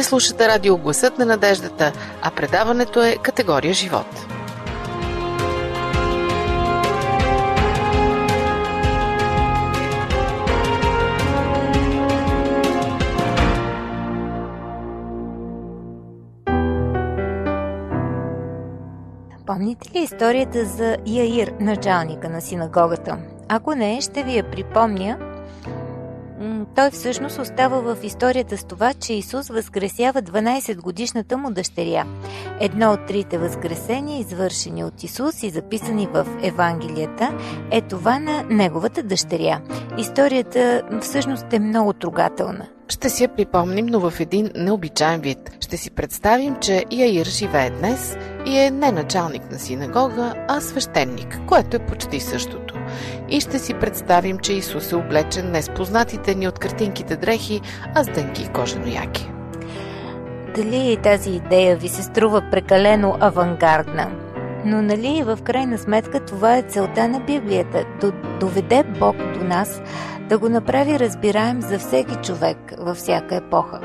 Вие слушате радио Гласът на надеждата, а предаването е категория живот. Помните ли историята за Яир, началника на синагогата? Ако не, ще ви я припомня. Той всъщност остава в историята с това, че Исус възкресява 12-годишната му дъщеря. Едно от трите възкресения, извършени от Исус и записани в Евангелията, е това на неговата дъщеря. Историята всъщност е много трогателна. Ще си я припомним, но в един необичайен вид. Ще си представим, че Яир живее днес и е не началник на синагога, а свещеник, което е почти същото. И ще си представим, че Исус е облечен не с познатите ни от картинките дрехи, а с дънки и кожено яки. Дали тази идея ви се струва прекалено авангардна? Но нали в крайна сметка това е целта на Библията да доведе Бог до нас, да го направи разбираем за всеки човек във всяка епоха.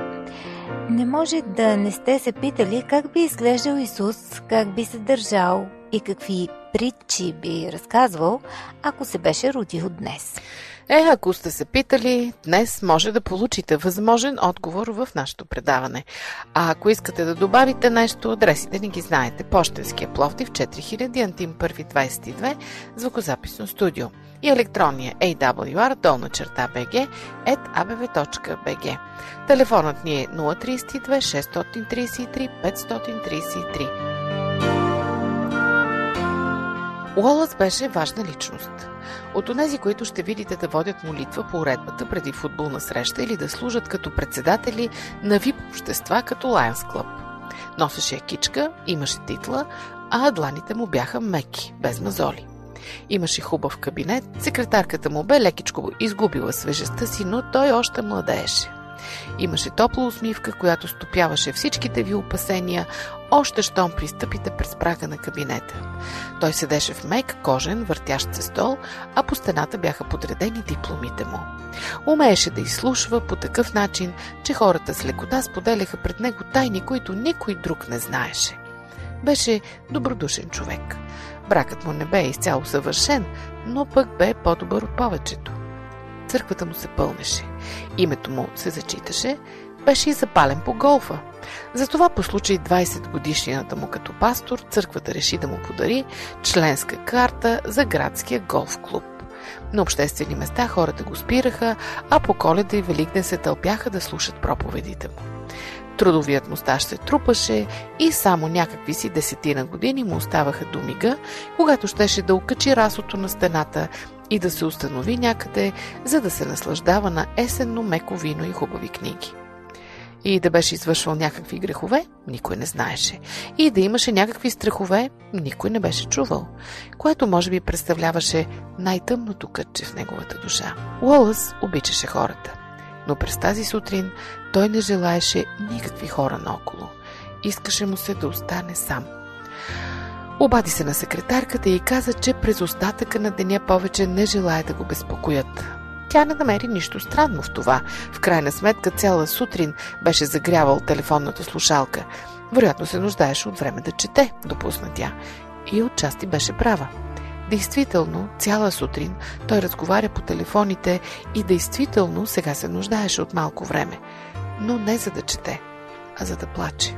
Не може да не сте се питали как би изглеждал Исус, как би се държал и какви притчи би разказвал, ако се беше родил днес. Е, ако сте се питали, днес може да получите възможен отговор в нашето предаване. А ако искате да добавите нещо, адресите ни ги знаете. Пощенския Пловдив 4000 Антим 1 22 звукозаписно студио и електронния awr долна черта bg at abv.bg. Телефонът ни е 032 633 533. Уолъс беше важна личност. От онези, които ще видите да водят молитва по уредбата преди футболна среща или да служат като председатели на вип общества като Lions Club. Носеше кичка, имаше титла, а дланите му бяха меки, без мазоли. Имаше хубав кабинет, секретарката му бе лекичко изгубила свежестта си, но той още младееше. Имаше топла усмивка, която стопяваше всичките ви опасения, още щом пристъпите през прага на кабинета. Той седеше в мек, кожен, въртящ се стол, а по стената бяха подредени дипломите му. Умееше да изслушва по такъв начин, че хората с лекота споделяха пред него тайни, които никой друг не знаеше. Беше добродушен човек. Бракът му не бе изцяло съвършен, но пък бе по-добър от повечето. Църквата му се пълнеше. Името му се зачиташе, беше и запален по голфа. Затова по случай 20 годишнината му като пастор, църквата реши да му подари членска карта за градския голф клуб. На обществени места хората го спираха, а по коледа и Великден се тълпяха да слушат проповедите му. Трудовият му стаж се трупаше и само някакви си десетина години му оставаха до мига, когато щеше да окачи расото на стената и да се установи някъде, за да се наслаждава на есенно меко вино и хубави книги. И да беше извършвал някакви грехове, никой не знаеше. И да имаше някакви страхове, никой не беше чувал, което може би представляваше най-тъмното кътче в неговата душа. Уолъс обичаше хората, но през тази сутрин той не желаеше никакви хора наоколо. Искаше му се да остане сам. Обади се на секретарката и каза, че през остатъка на деня повече не желая да го безпокоят. Тя не намери нищо странно в това. В крайна сметка цяла сутрин беше загрявал телефонната слушалка. Вероятно се нуждаеше от време да чете, допусна тя. И отчасти беше права. Действително, цяла сутрин той разговаря по телефоните и действително сега се нуждаеше от малко време. Но не за да чете, а за да плаче.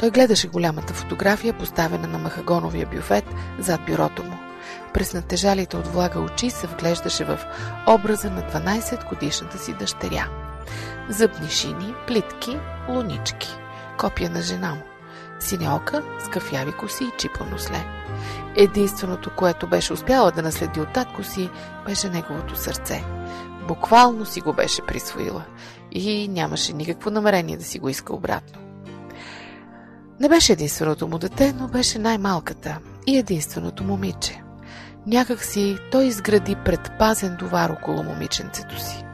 Той гледаше голямата фотография, поставена на махагоновия бюфет зад бюрото му. През натежалите от влага очи се вглеждаше в образа на 12 годишната си дъщеря. Зъбни шини, плитки, лунички. Копия на жена му. Синеока с кафяви коси и чипано след. Единственото, което беше успяла да наследи от татко си, беше неговото сърце. Буквално си го беше присвоила и нямаше никакво намерение да си го иска обратно. Не беше единственото му дете, но беше най-малката и единственото момиче. Някак си той изгради предпазен довар около момиченцето си.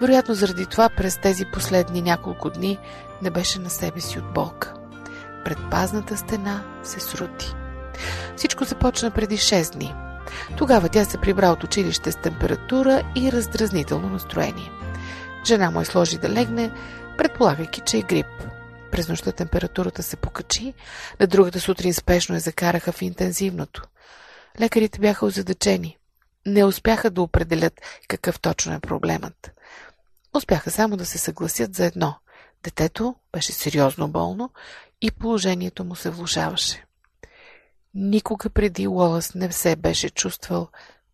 Вероятно заради това през тези последни няколко дни не беше на себе си от болка. Предпазната стена се срути. Всичко започна преди 6 дни. Тогава тя се прибра от училище с температура и раздразнително настроение. Жена му е сложи да легне, предполагайки, че е грип. През нощта температурата се покачи, на другата сутрин спешно я закараха в интензивното. Лекарите бяха озадачени. Не успяха да определят какъв точно е проблемът. Успяха само да се съгласят за едно. Детето беше сериозно болно и положението му се влушаваше. Никога преди Уолъс не се беше чувствал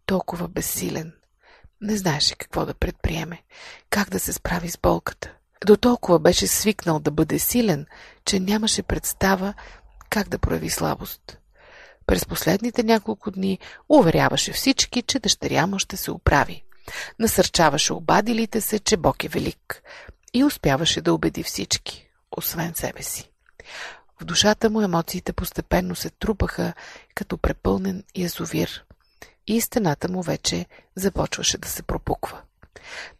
толкова безсилен. Не знаеше какво да предприеме, как да се справи с болката. До толкова беше свикнал да бъде силен, че нямаше представа как да прояви слабост. През последните няколко дни уверяваше всички, че дъщеря му ще се оправи. Насърчаваше обадилите се, че Бог е велик. И успяваше да убеди всички, освен себе си. В душата му емоциите постепенно се трупаха като препълнен язовир. И стената му вече започваше да се пропуква.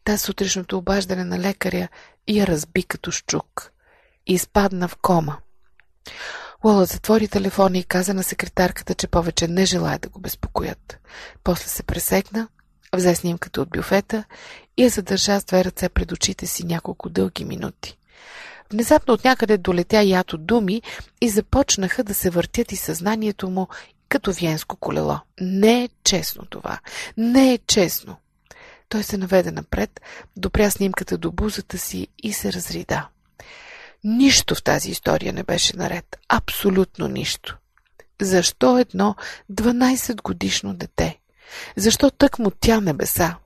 Та сутрешното обаждане на лекаря я разби като щук. И изпадна в кома. Уола затвори телефона и каза на секретарката, че повече не желая да го безпокоят. После се пресекна, взе снимката от бюфета и я задържа с две ръце пред очите си няколко дълги минути. Внезапно от някъде долетя ято думи и започнаха да се въртят и съзнанието му като виенско колело. Не е честно това. Не е честно. Той се наведе напред, допря снимката до бузата си и се разрида. Нищо в тази история не беше наред. Абсолютно нищо. Защо едно 12 годишно дете? Защо тък му тя небеса?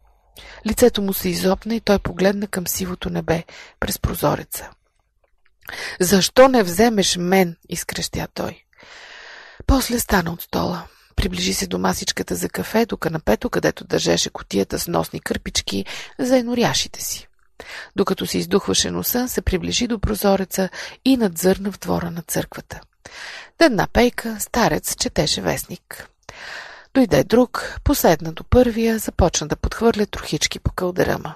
Лицето му се изопна и той погледна към сивото небе през прозореца. Защо не вземеш мен? изкрещя той. После стана от стола. Приближи се до масичката за кафе, до канапето, където държеше котията с носни кърпички за еноряшите си. Докато се издухваше носа, се приближи до прозореца и надзърна в двора на църквата. Една пейка, старец, четеше вестник. Дойде друг, последна до първия, започна да подхвърля трохички по кълдерама.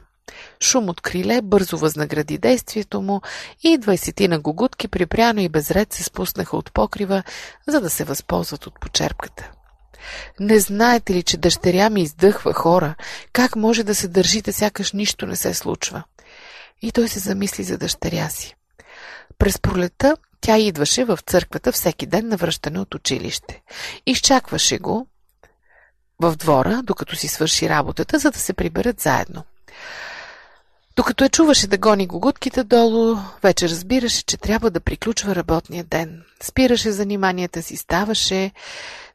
Шум от криле бързо възнагради действието му и двайсетина гугутки припряно и безред се спуснаха от покрива, за да се възползват от почерпката. Не знаете ли, че дъщеря ми издъхва хора? Как може да се държите, сякаш нищо не се случва? И той се замисли за дъщеря си. През пролета тя идваше в църквата всеки ден на връщане от училище. Изчакваше го в двора, докато си свърши работата, за да се приберат заедно. Докато я чуваше да гони гогутките долу, вече разбираше, че трябва да приключва работния ден. Спираше заниманията си, ставаше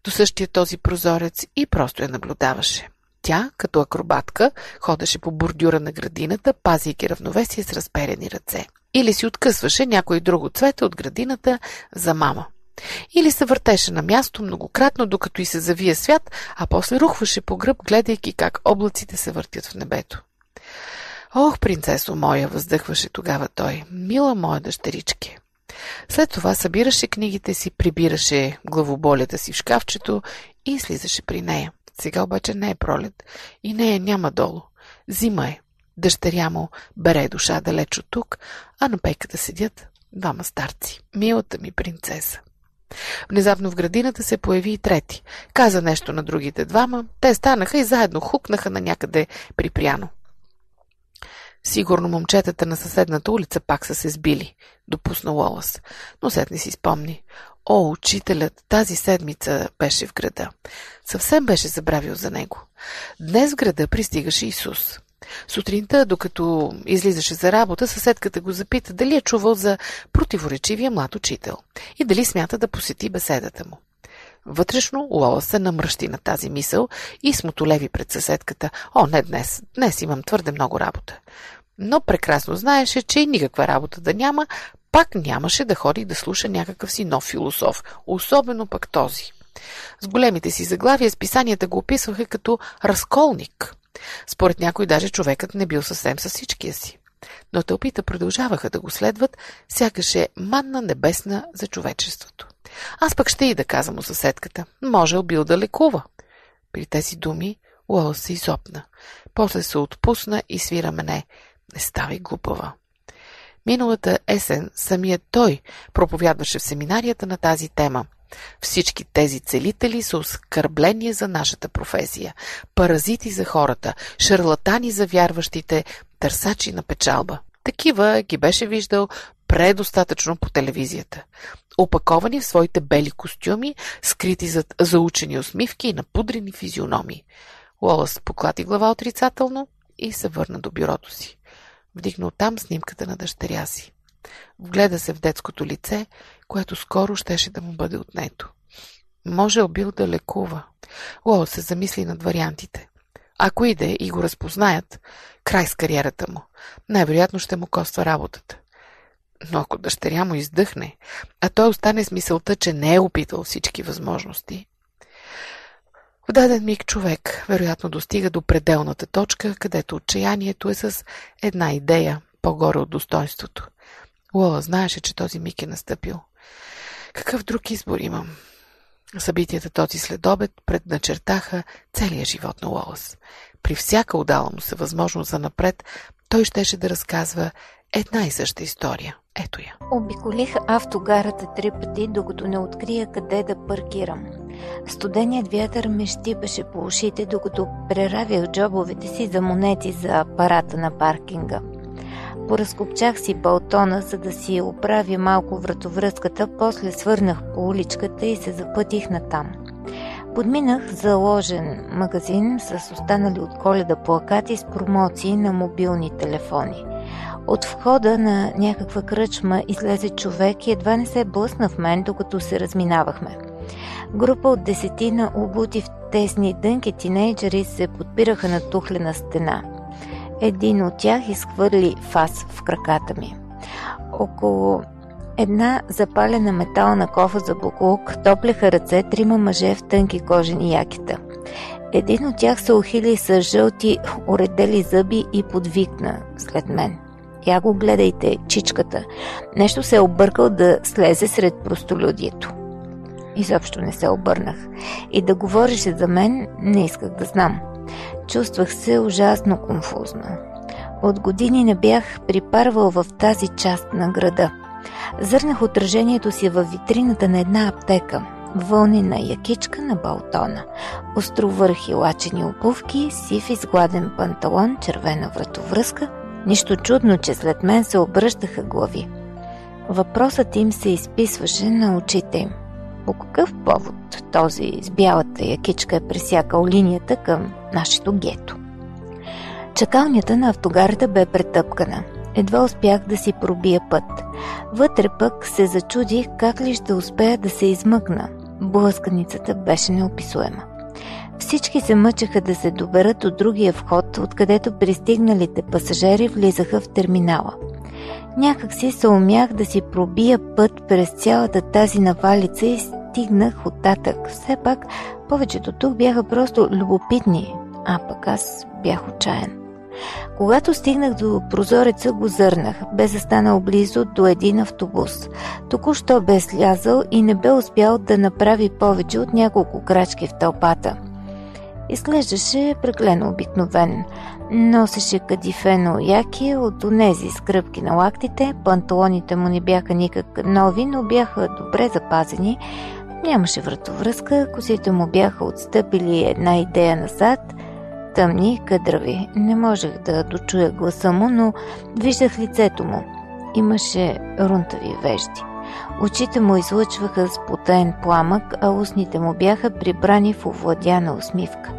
до същия този прозорец и просто я наблюдаваше. Тя, като акробатка, ходеше по бордюра на градината, пазейки равновесие с разперени ръце. Или си откъсваше някой друго цвете от градината за мама. Или се въртеше на място многократно, докато и се завие свят, а после рухваше по гръб, гледайки как облаците се въртят в небето. Ох, принцесо моя, въздъхваше тогава той, мила моя дъщеричке. След това събираше книгите си, прибираше главоболята си в шкафчето и слизаше при нея. Сега обаче не е пролет и нея няма долу. Зима е. Дъщеря му бере душа далеч от тук, а на пейката седят двама старци. Милата ми принцеса. Внезапно в градината се появи и трети. Каза нещо на другите двама. Те станаха и заедно хукнаха на някъде припряно. Сигурно момчетата на съседната улица пак са се сбили, допусна Лолас, но след не си спомни. О, учителят, тази седмица беше в града. Съвсем беше забравил за него. Днес в града пристигаше Исус. Сутринта, докато излизаше за работа, съседката го запита дали е чувал за противоречивия млад учител и дали смята да посети беседата му. Вътрешно Лола се намръщи на тази мисъл и смотолеви пред съседката. О, не днес. Днес имам твърде много работа. Но прекрасно знаеше, че и никаква работа да няма, пак нямаше да ходи да слуша някакъв си нов философ, особено пък този. С големите си заглавия списанията го описваха като разколник. Според някой даже човекът не бил съвсем със всичкия си. Но тълпите продължаваха да го следват, сякаше манна небесна за човечеството. Аз пък ще и да каза му съседката. Можел бил да лекува. При тези думи Уол се изопна. После се отпусна и свира мене. Не ставай глупава. Миналата есен самият той проповядваше в семинарията на тази тема. Всички тези целители са оскърбление за нашата професия, паразити за хората, шарлатани за вярващите, търсачи на печалба. Такива ги беше виждал предостатъчно по телевизията. Опаковани в своите бели костюми, скрити зад заучени усмивки и напудрени физиономии. Лолас поклати глава отрицателно и се върна до бюрото си. Вдигна оттам снимката на дъщеря си. Вгледа се в детското лице, което скоро щеше да му бъде отнето. Може бил да лекува. Лола се замисли над вариантите. Ако иде и го разпознаят, край с кариерата му. Най-вероятно ще му коства работата. Но ако дъщеря му издъхне, а той остане с мисълта, че не е опитал всички възможности, в даден миг човек вероятно достига до пределната точка, където отчаянието е с една идея по-горе от достоинството. Лола знаеше, че този миг е настъпил. Какъв друг избор имам? Събитията този следобед предначертаха целия живот на Лолас. При всяка удала му се възможност за напред, той щеше да разказва една и съща история. Ето я. Обиколих автогарата три пъти, докато не открия къде да паркирам. Студеният вятър ме щипаше по ушите, докато преравях джобовете си за монети за апарата на паркинга. Поразкопчах си балтона, за да си оправя малко вратовръзката, после свърнах по уличката и се запътих натам. Подминах заложен магазин с останали от коледа плакати с промоции на мобилни телефони. От входа на някаква кръчма излезе човек и едва не се блъсна в мен, докато се разминавахме. Група от десетина обути в тесни дънки тинейджери се подпираха на тухлена стена. Един от тях изхвърли фас в краката ми. Около една запалена метална кофа за буклук топлеха ръце трима мъже в тънки кожени якита. Един от тях се ухили с жълти уредели зъби и подвикна след мен. Я го гледайте, чичката. Нещо се е объркал да слезе сред простолюдието. Изобщо не се обърнах. И да говореше за мен, не исках да знам. Чувствах се ужасно конфузно. От години не бях припарвал в тази част на града. Зърнах отражението си във витрината на една аптека. Вълнена якичка на балтона. Островърхи лачени обувки, сив изгладен панталон, червена вратовръзка. Нищо чудно, че след мен се обръщаха глави. Въпросът им се изписваше на очите им – по какъв повод този с бялата якичка е пресякал линията към нашето гето. Чакалнята на автогарата бе претъпкана. Едва успях да си пробия път. Вътре пък се зачудих как ли ще успея да се измъкна. Блъсканицата беше неописуема. Всички се мъчеха да се доберат от другия вход, откъдето пристигналите пасажери влизаха в терминала – Някак си се умях да си пробия път през цялата тази навалица и стигнах оттатък. Все пак повечето тук бяха просто любопитни, а пък аз бях отчаян. Когато стигнах до прозореца, го зърнах. Бе застанал близо до един автобус. Току-що бе слязал и не бе успял да направи повече от няколко крачки в тълпата. Изглеждаше преклено обикновен. Носеше кадифено яки от онези скръпки на лактите, панталоните му не бяха никак нови, но бяха добре запазени. Нямаше вратовръзка, косите му бяха отстъпили една идея назад, тъмни, къдрави. Не можех да дочуя гласа му, но виждах лицето му. Имаше рунтави вежди. Очите му излъчваха спотен пламък, а устните му бяха прибрани в овладяна усмивка.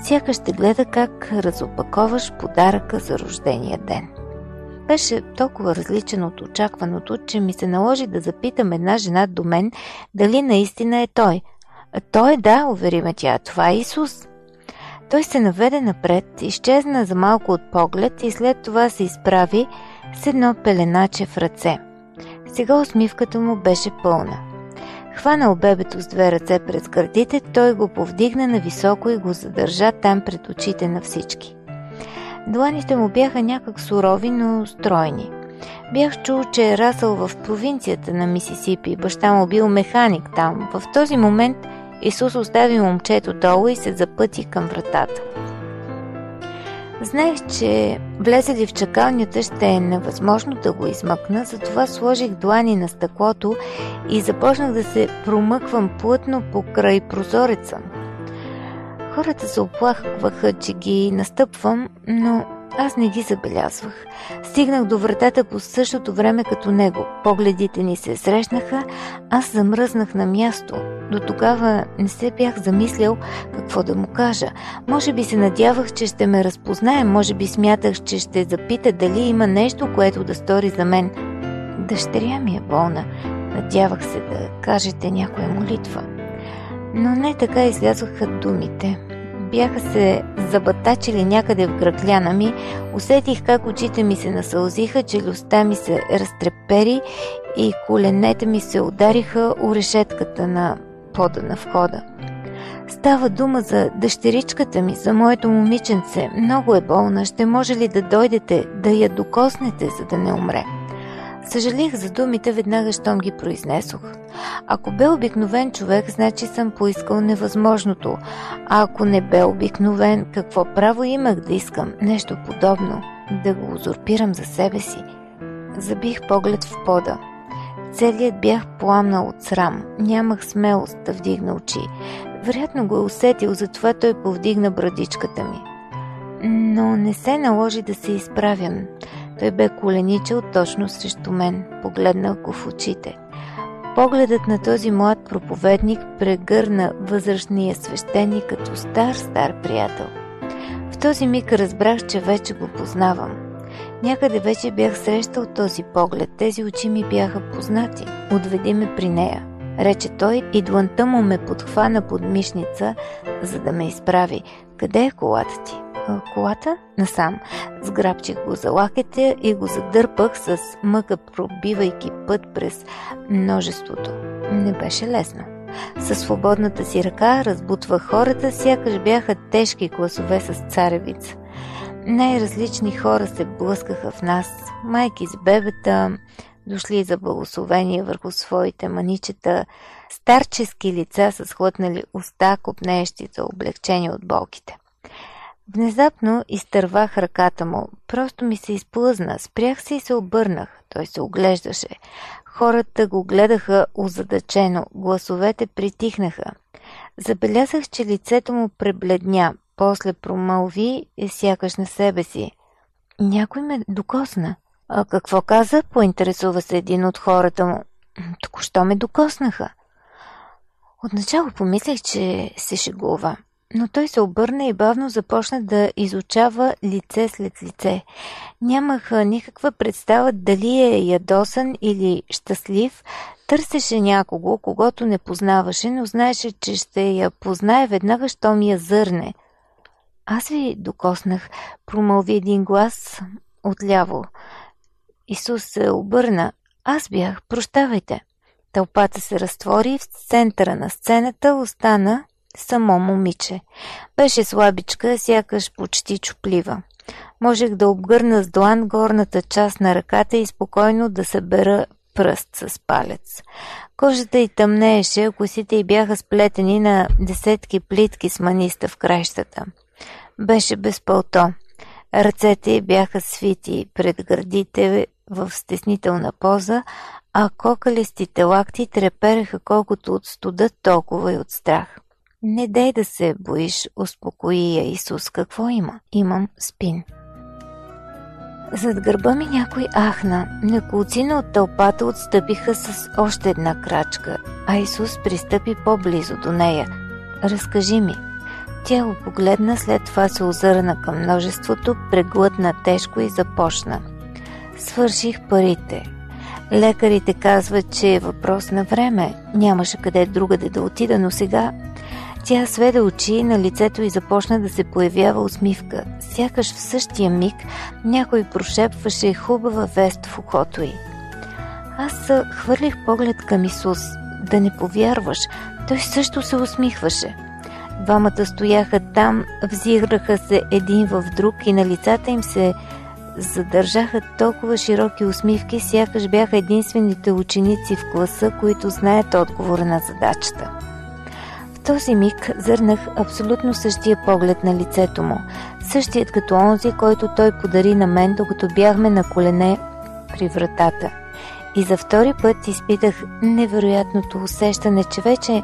Сякаш ще гледа как разопаковаш подаръка за рождения ден. Беше толкова различен от очакваното, че ми се наложи да запитам една жена до мен дали наистина е той. Той е да, увери ме тя, това е Исус. Той се наведе напред, изчезна за малко от поглед и след това се изправи с едно пеленаче в ръце. Сега усмивката му беше пълна. Хванал бебето с две ръце през гърдите, той го повдигна на високо и го задържа там пред очите на всички. Дланите му бяха някак сурови, но стройни. Бях чул, че е расъл в провинцията на Мисисипи. Баща му бил механик там. В този момент Исус остави момчето долу и се запъти към вратата. Знаех, че влезе ли в чакалнята ще е невъзможно да го измъкна, затова сложих длани на стъклото и започнах да се промъквам плътно покрай прозореца. Хората се оплахваха, че ги настъпвам, но аз не ги забелязвах. Стигнах до вратата по същото време като него. Погледите ни се срещнаха, аз замръзнах на място. До тогава не се бях замислял какво да му кажа. Може би се надявах, че ще ме разпознае, може би смятах, че ще запита дали има нещо, което да стори за мен. Дъщеря ми е болна. Надявах се да кажете някоя молитва. Но не така излязоха думите бяха се забатачили някъде в гръкляна ми, усетих как очите ми се насълзиха, челюстта ми се разтрепери и коленете ми се удариха у решетката на пода на входа. Става дума за дъщеричката ми, за моето момиченце. Много е болна. Ще може ли да дойдете, да я докоснете, за да не умре? Съжалих за думите веднага, щом ги произнесох. Ако бе обикновен човек, значи съм поискал невъзможното. А ако не бе обикновен, какво право имах да искам нещо подобно, да го узурпирам за себе си? Забих поглед в пода. Целият бях пламнал от срам. Нямах смелост да вдигна очи. Вероятно го е усетил, затова той повдигна брадичката ми. Но не се наложи да се изправям. Той бе коленичил точно срещу мен, погледнал го в очите. Погледът на този млад проповедник прегърна възрастния свещеник като стар-стар приятел. В този миг разбрах, че вече го познавам. Някъде вече бях срещал този поглед, тези очи ми бяха познати. Отведи ме при нея. Рече той и дланта му ме подхвана под мишница, за да ме изправи. Къде е колата ти? Колата насам. Сграбчих го за лакете и го задърпах с мъка, пробивайки път през множеството. Не беше лесно. Със свободната си ръка разбутвах хората, сякаш бяха тежки класове с царевица. Най-различни хора се блъскаха в нас. Майки с бебета, дошли за благословение върху своите маничета, старчески лица с хлътнали уста, копнеещи за облегчение от болките. Внезапно изтървах ръката му. Просто ми се изплъзна. Спрях се и се обърнах. Той се оглеждаше. Хората го гледаха озадачено. Гласовете притихнаха. Забелязах, че лицето му пребледня. После промълви и сякаш на себе си. Някой ме докосна. А какво каза? Поинтересува се един от хората му. Току-що ме докоснаха. Отначало помислех, че се шегува. Но той се обърна и бавно започна да изучава лице след лице. Нямах никаква представа дали е ядосан или щастлив. Търсеше някого, когато не познаваше, но знаеше, че ще я познае веднага, щом я зърне. Аз ви докоснах, промълви един глас отляво. Исус се обърна. Аз бях, прощавайте. Тълпата се разтвори в центъра на сцената остана само момиче. Беше слабичка, сякаш почти чуплива. Можех да обгърна с длан горната част на ръката и спокойно да събера пръст с палец. Кожата й тъмнееше, косите й бяха сплетени на десетки плитки с маниста в краищата. Беше без пълто. Ръцете й бяха свити пред гърдите в стеснителна поза, а кокалистите лакти трепереха колкото от студа, толкова и от страх. Не дай да се боиш, успокои я Исус. Какво има? Имам спин. Зад гърба ми някой ахна. Неколцина от тълпата отстъпиха с още една крачка, а Исус пристъпи по-близо до нея. Разкажи ми. Тя го погледна, след това се озърна към множеството, преглътна тежко и започна. Свърших парите. Лекарите казват, че е въпрос на време. Нямаше къде другаде да отида, но сега тя сведе очи на лицето и започна да се появява усмивка. Сякаш в същия миг някой прошепваше хубава вест в ухото й. Аз хвърлих поглед към Исус. Да не повярваш, той също се усмихваше. Двамата стояха там, взираха се един в друг и на лицата им се задържаха толкова широки усмивки, сякаш бяха единствените ученици в класа, които знаят отговора на задачата този миг зърнах абсолютно същия поглед на лицето му, същият като онзи, който той подари на мен, докато бяхме на колене при вратата. И за втори път изпитах невероятното усещане, че вече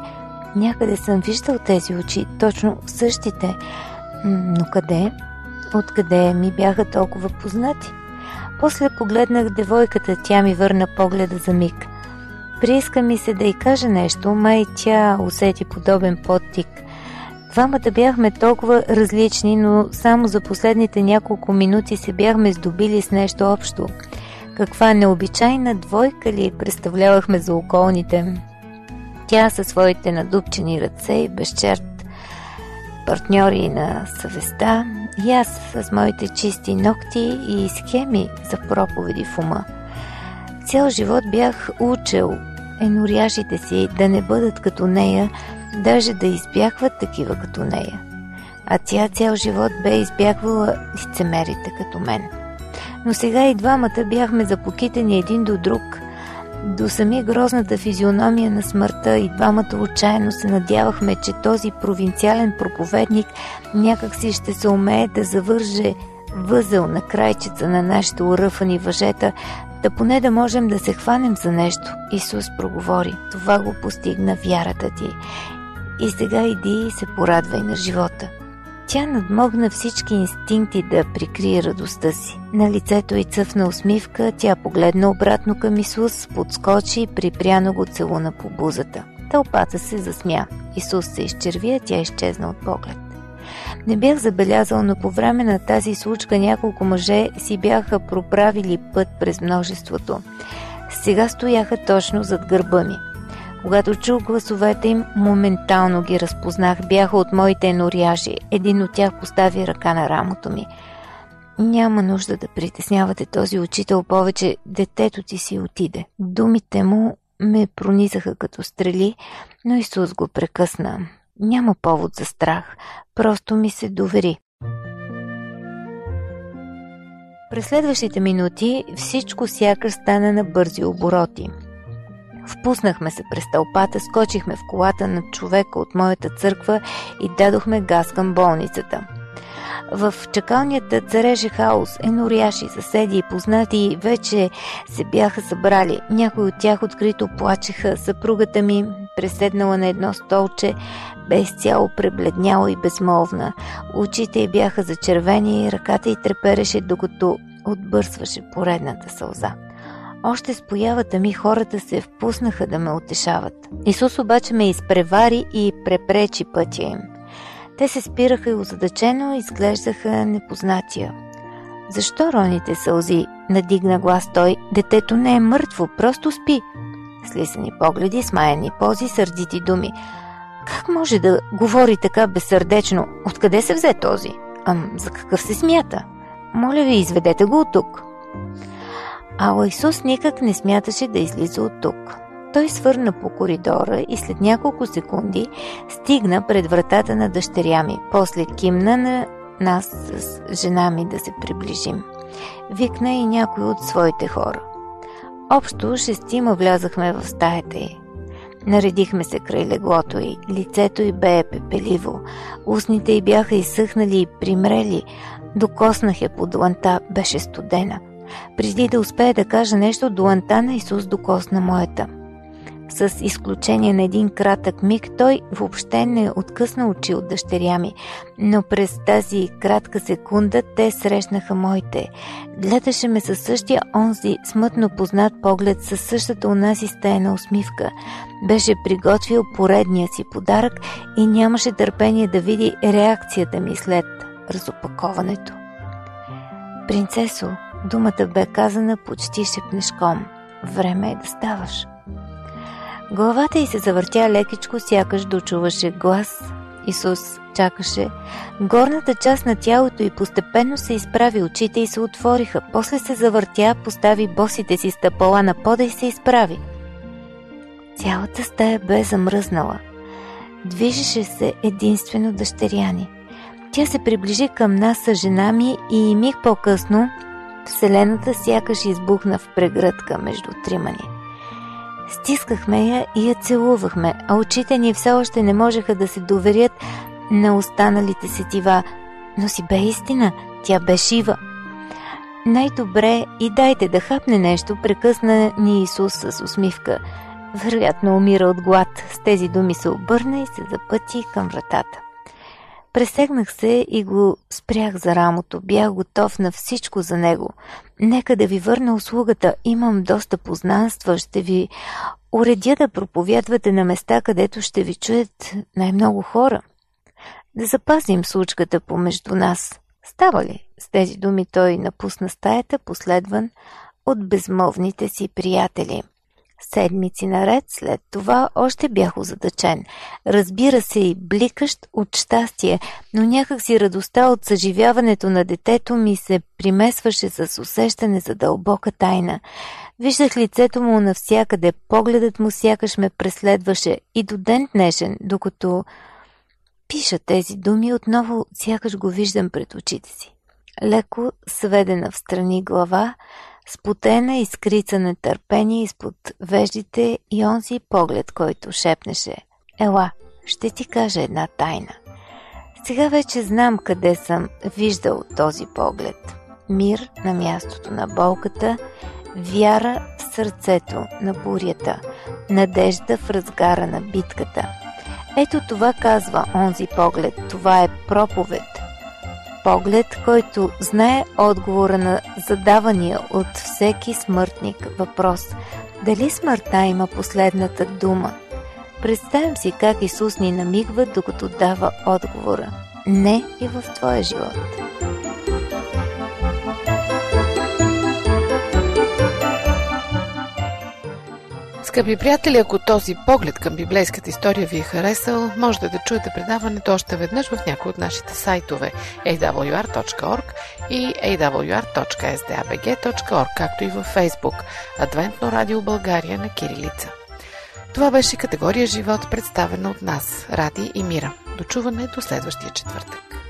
някъде съм виждал тези очи, точно същите. Но къде? Откъде ми бяха толкова познати? После погледнах девойката, тя ми върна погледа за миг. Прииска ми се да й кажа нещо, май тя усети подобен подтик. Двамата бяхме толкова различни, но само за последните няколко минути се бяхме здобили с нещо общо. Каква необичайна двойка ли представлявахме за околните. Тя със своите надупчени ръце и безчерт партньори на съвестта, и аз с моите чисти ногти и схеми за проповеди в ума. Цял живот бях учил еноряжите си да не бъдат като нея, даже да избягват такива като нея. А тя цял живот бе избягвала лицемерите като мен. Но сега и двамата бяхме запокитани един до друг – до сами грозната физиономия на смъртта и двамата отчаяно се надявахме, че този провинциален проповедник някак си ще се умее да завърже възел на крайчица на нашите уръфани въжета, да поне да можем да се хванем за нещо. Исус проговори. Това го постигна вярата ти. И сега иди и се порадвай на живота. Тя надмогна всички инстинкти да прикрие радостта си. На лицето й цъфна усмивка, тя погледна обратно към Исус, подскочи и припряно го целуна по бузата. Тълпата се засмя. Исус се изчерви, а тя изчезна от поглед. Не бях забелязал, но по време на тази случка няколко мъже си бяха проправили път през множеството. Сега стояха точно зад гърба ми. Когато чух гласовете им, моментално ги разпознах. Бяха от моите норяжи. Един от тях постави ръка на рамото ми. Няма нужда да притеснявате този учител повече. Детето ти си отиде. Думите му ме пронизаха като стрели, но Исус го прекъсна. Няма повод за страх. Просто ми се довери. През следващите минути всичко сякаш стана на бързи обороти. Впуснахме се през тълпата, скочихме в колата на човека от моята църква и дадохме газ към болницата. В чакалнята цареше хаос, еноряши, съседи и познати вече се бяха събрали. Някои от тях открито плачеха. Съпругата ми, преседнала на едно столче, бе изцяло пребледняла и безмолвна. Очите й бяха зачервени, ръката й трепереше, докато отбърсваше поредната сълза. Още с появата ми хората се впуснаха да ме утешават. Исус обаче ме изпревари и препречи пътя им. Те се спираха и озадачено изглеждаха непознатия. Защо роните сълзи? Надигна глас той. Детето не е мъртво, просто спи. Слисани погледи, смаяни пози, сърдити думи. Как може да говори така безсърдечно? Откъде се взе този? Ам, за какъв се смята? Моля ви, изведете го от тук. Ала Исус никак не смяташе да излиза от тук. Той свърна по коридора и след няколко секунди стигна пред вратата на дъщеря ми. После кимна на нас с жена ми да се приближим. Викна и някой от своите хора. Общо шестима влязахме в стаята й. Наредихме се край леглото й. Лицето й бе пепеливо. Устните й бяха изсъхнали и примрели. Докоснах я под ланта, беше студена. Преди да успее да каже нещо, до на Исус докосна моята. С изключение на един кратък миг, той въобще не откъсна очи от дъщеря ми, но през тази кратка секунда те срещнаха моите. Гледаше ме със същия онзи смътно познат поглед, със същата унази стаена усмивка. Беше приготвил поредния си подарък и нямаше търпение да види реакцията ми след разопаковането. Принцесо, Думата бе казана почти шепнешком. Време е да ставаш. Главата й се завъртя лекичко, сякаш дочуваше глас. Исус чакаше. Горната част на тялото й постепенно се изправи, очите й се отвориха. После се завъртя, постави босите си стъпала на пода и се изправи. Цялата стая бе замръзнала. Движеше се единствено дъщеряни. Тя се приближи към нас с жена ми и миг по-късно Вселената сякаш избухна в прегръдка между трима ни. Стискахме я и я целувахме, а очите ни все още не можеха да се доверят на останалите сетива, но си бе истина, тя бе шива. Най-добре и дайте да хапне нещо, прекъсна ни Исус с усмивка. Вероятно умира от глад. С тези думи се обърна и се запъти към вратата. Пресегнах се и го спрях за рамото. Бях готов на всичко за него. Нека да ви върна услугата. Имам доста познанства. Ще ви уредя да проповядвате на места, където ще ви чуят най-много хора. Да запазим случката помежду нас. Става ли? С тези думи той напусна стаята, последван от безмълвните си приятели. Седмици наред след това още бях озадачен. Разбира се и бликащ от щастие, но някак си радостта от съживяването на детето ми се примесваше с усещане за дълбока тайна. Виждах лицето му навсякъде, погледът му сякаш ме преследваше и до ден днешен, докато пиша тези думи, отново сякаш го виждам пред очите си. Леко сведена в страни глава, спотена и скрица нетърпение изпод веждите и онзи поглед, който шепнеше «Ела, ще ти кажа една тайна». Сега вече знам къде съм виждал този поглед. Мир на мястото на болката, вяра в сърцето на бурята, надежда в разгара на битката. Ето това казва онзи поглед, това е проповед – поглед, който знае отговора на задавания от всеки смъртник въпрос дали смъртта има последната дума. Представям си как Исус ни намигва, докато дава отговора. Не и в твоя живот. Скъпи приятели, ако този поглед към библейската история ви е харесал, можете да чуете предаването още веднъж в някои от нашите сайтове awr.org и awr.sdabg.org, както и във Facebook Адвентно радио България на Кирилица. Това беше категория живот, представена от нас, Ради и Мира. Дочуване до следващия четвъртък.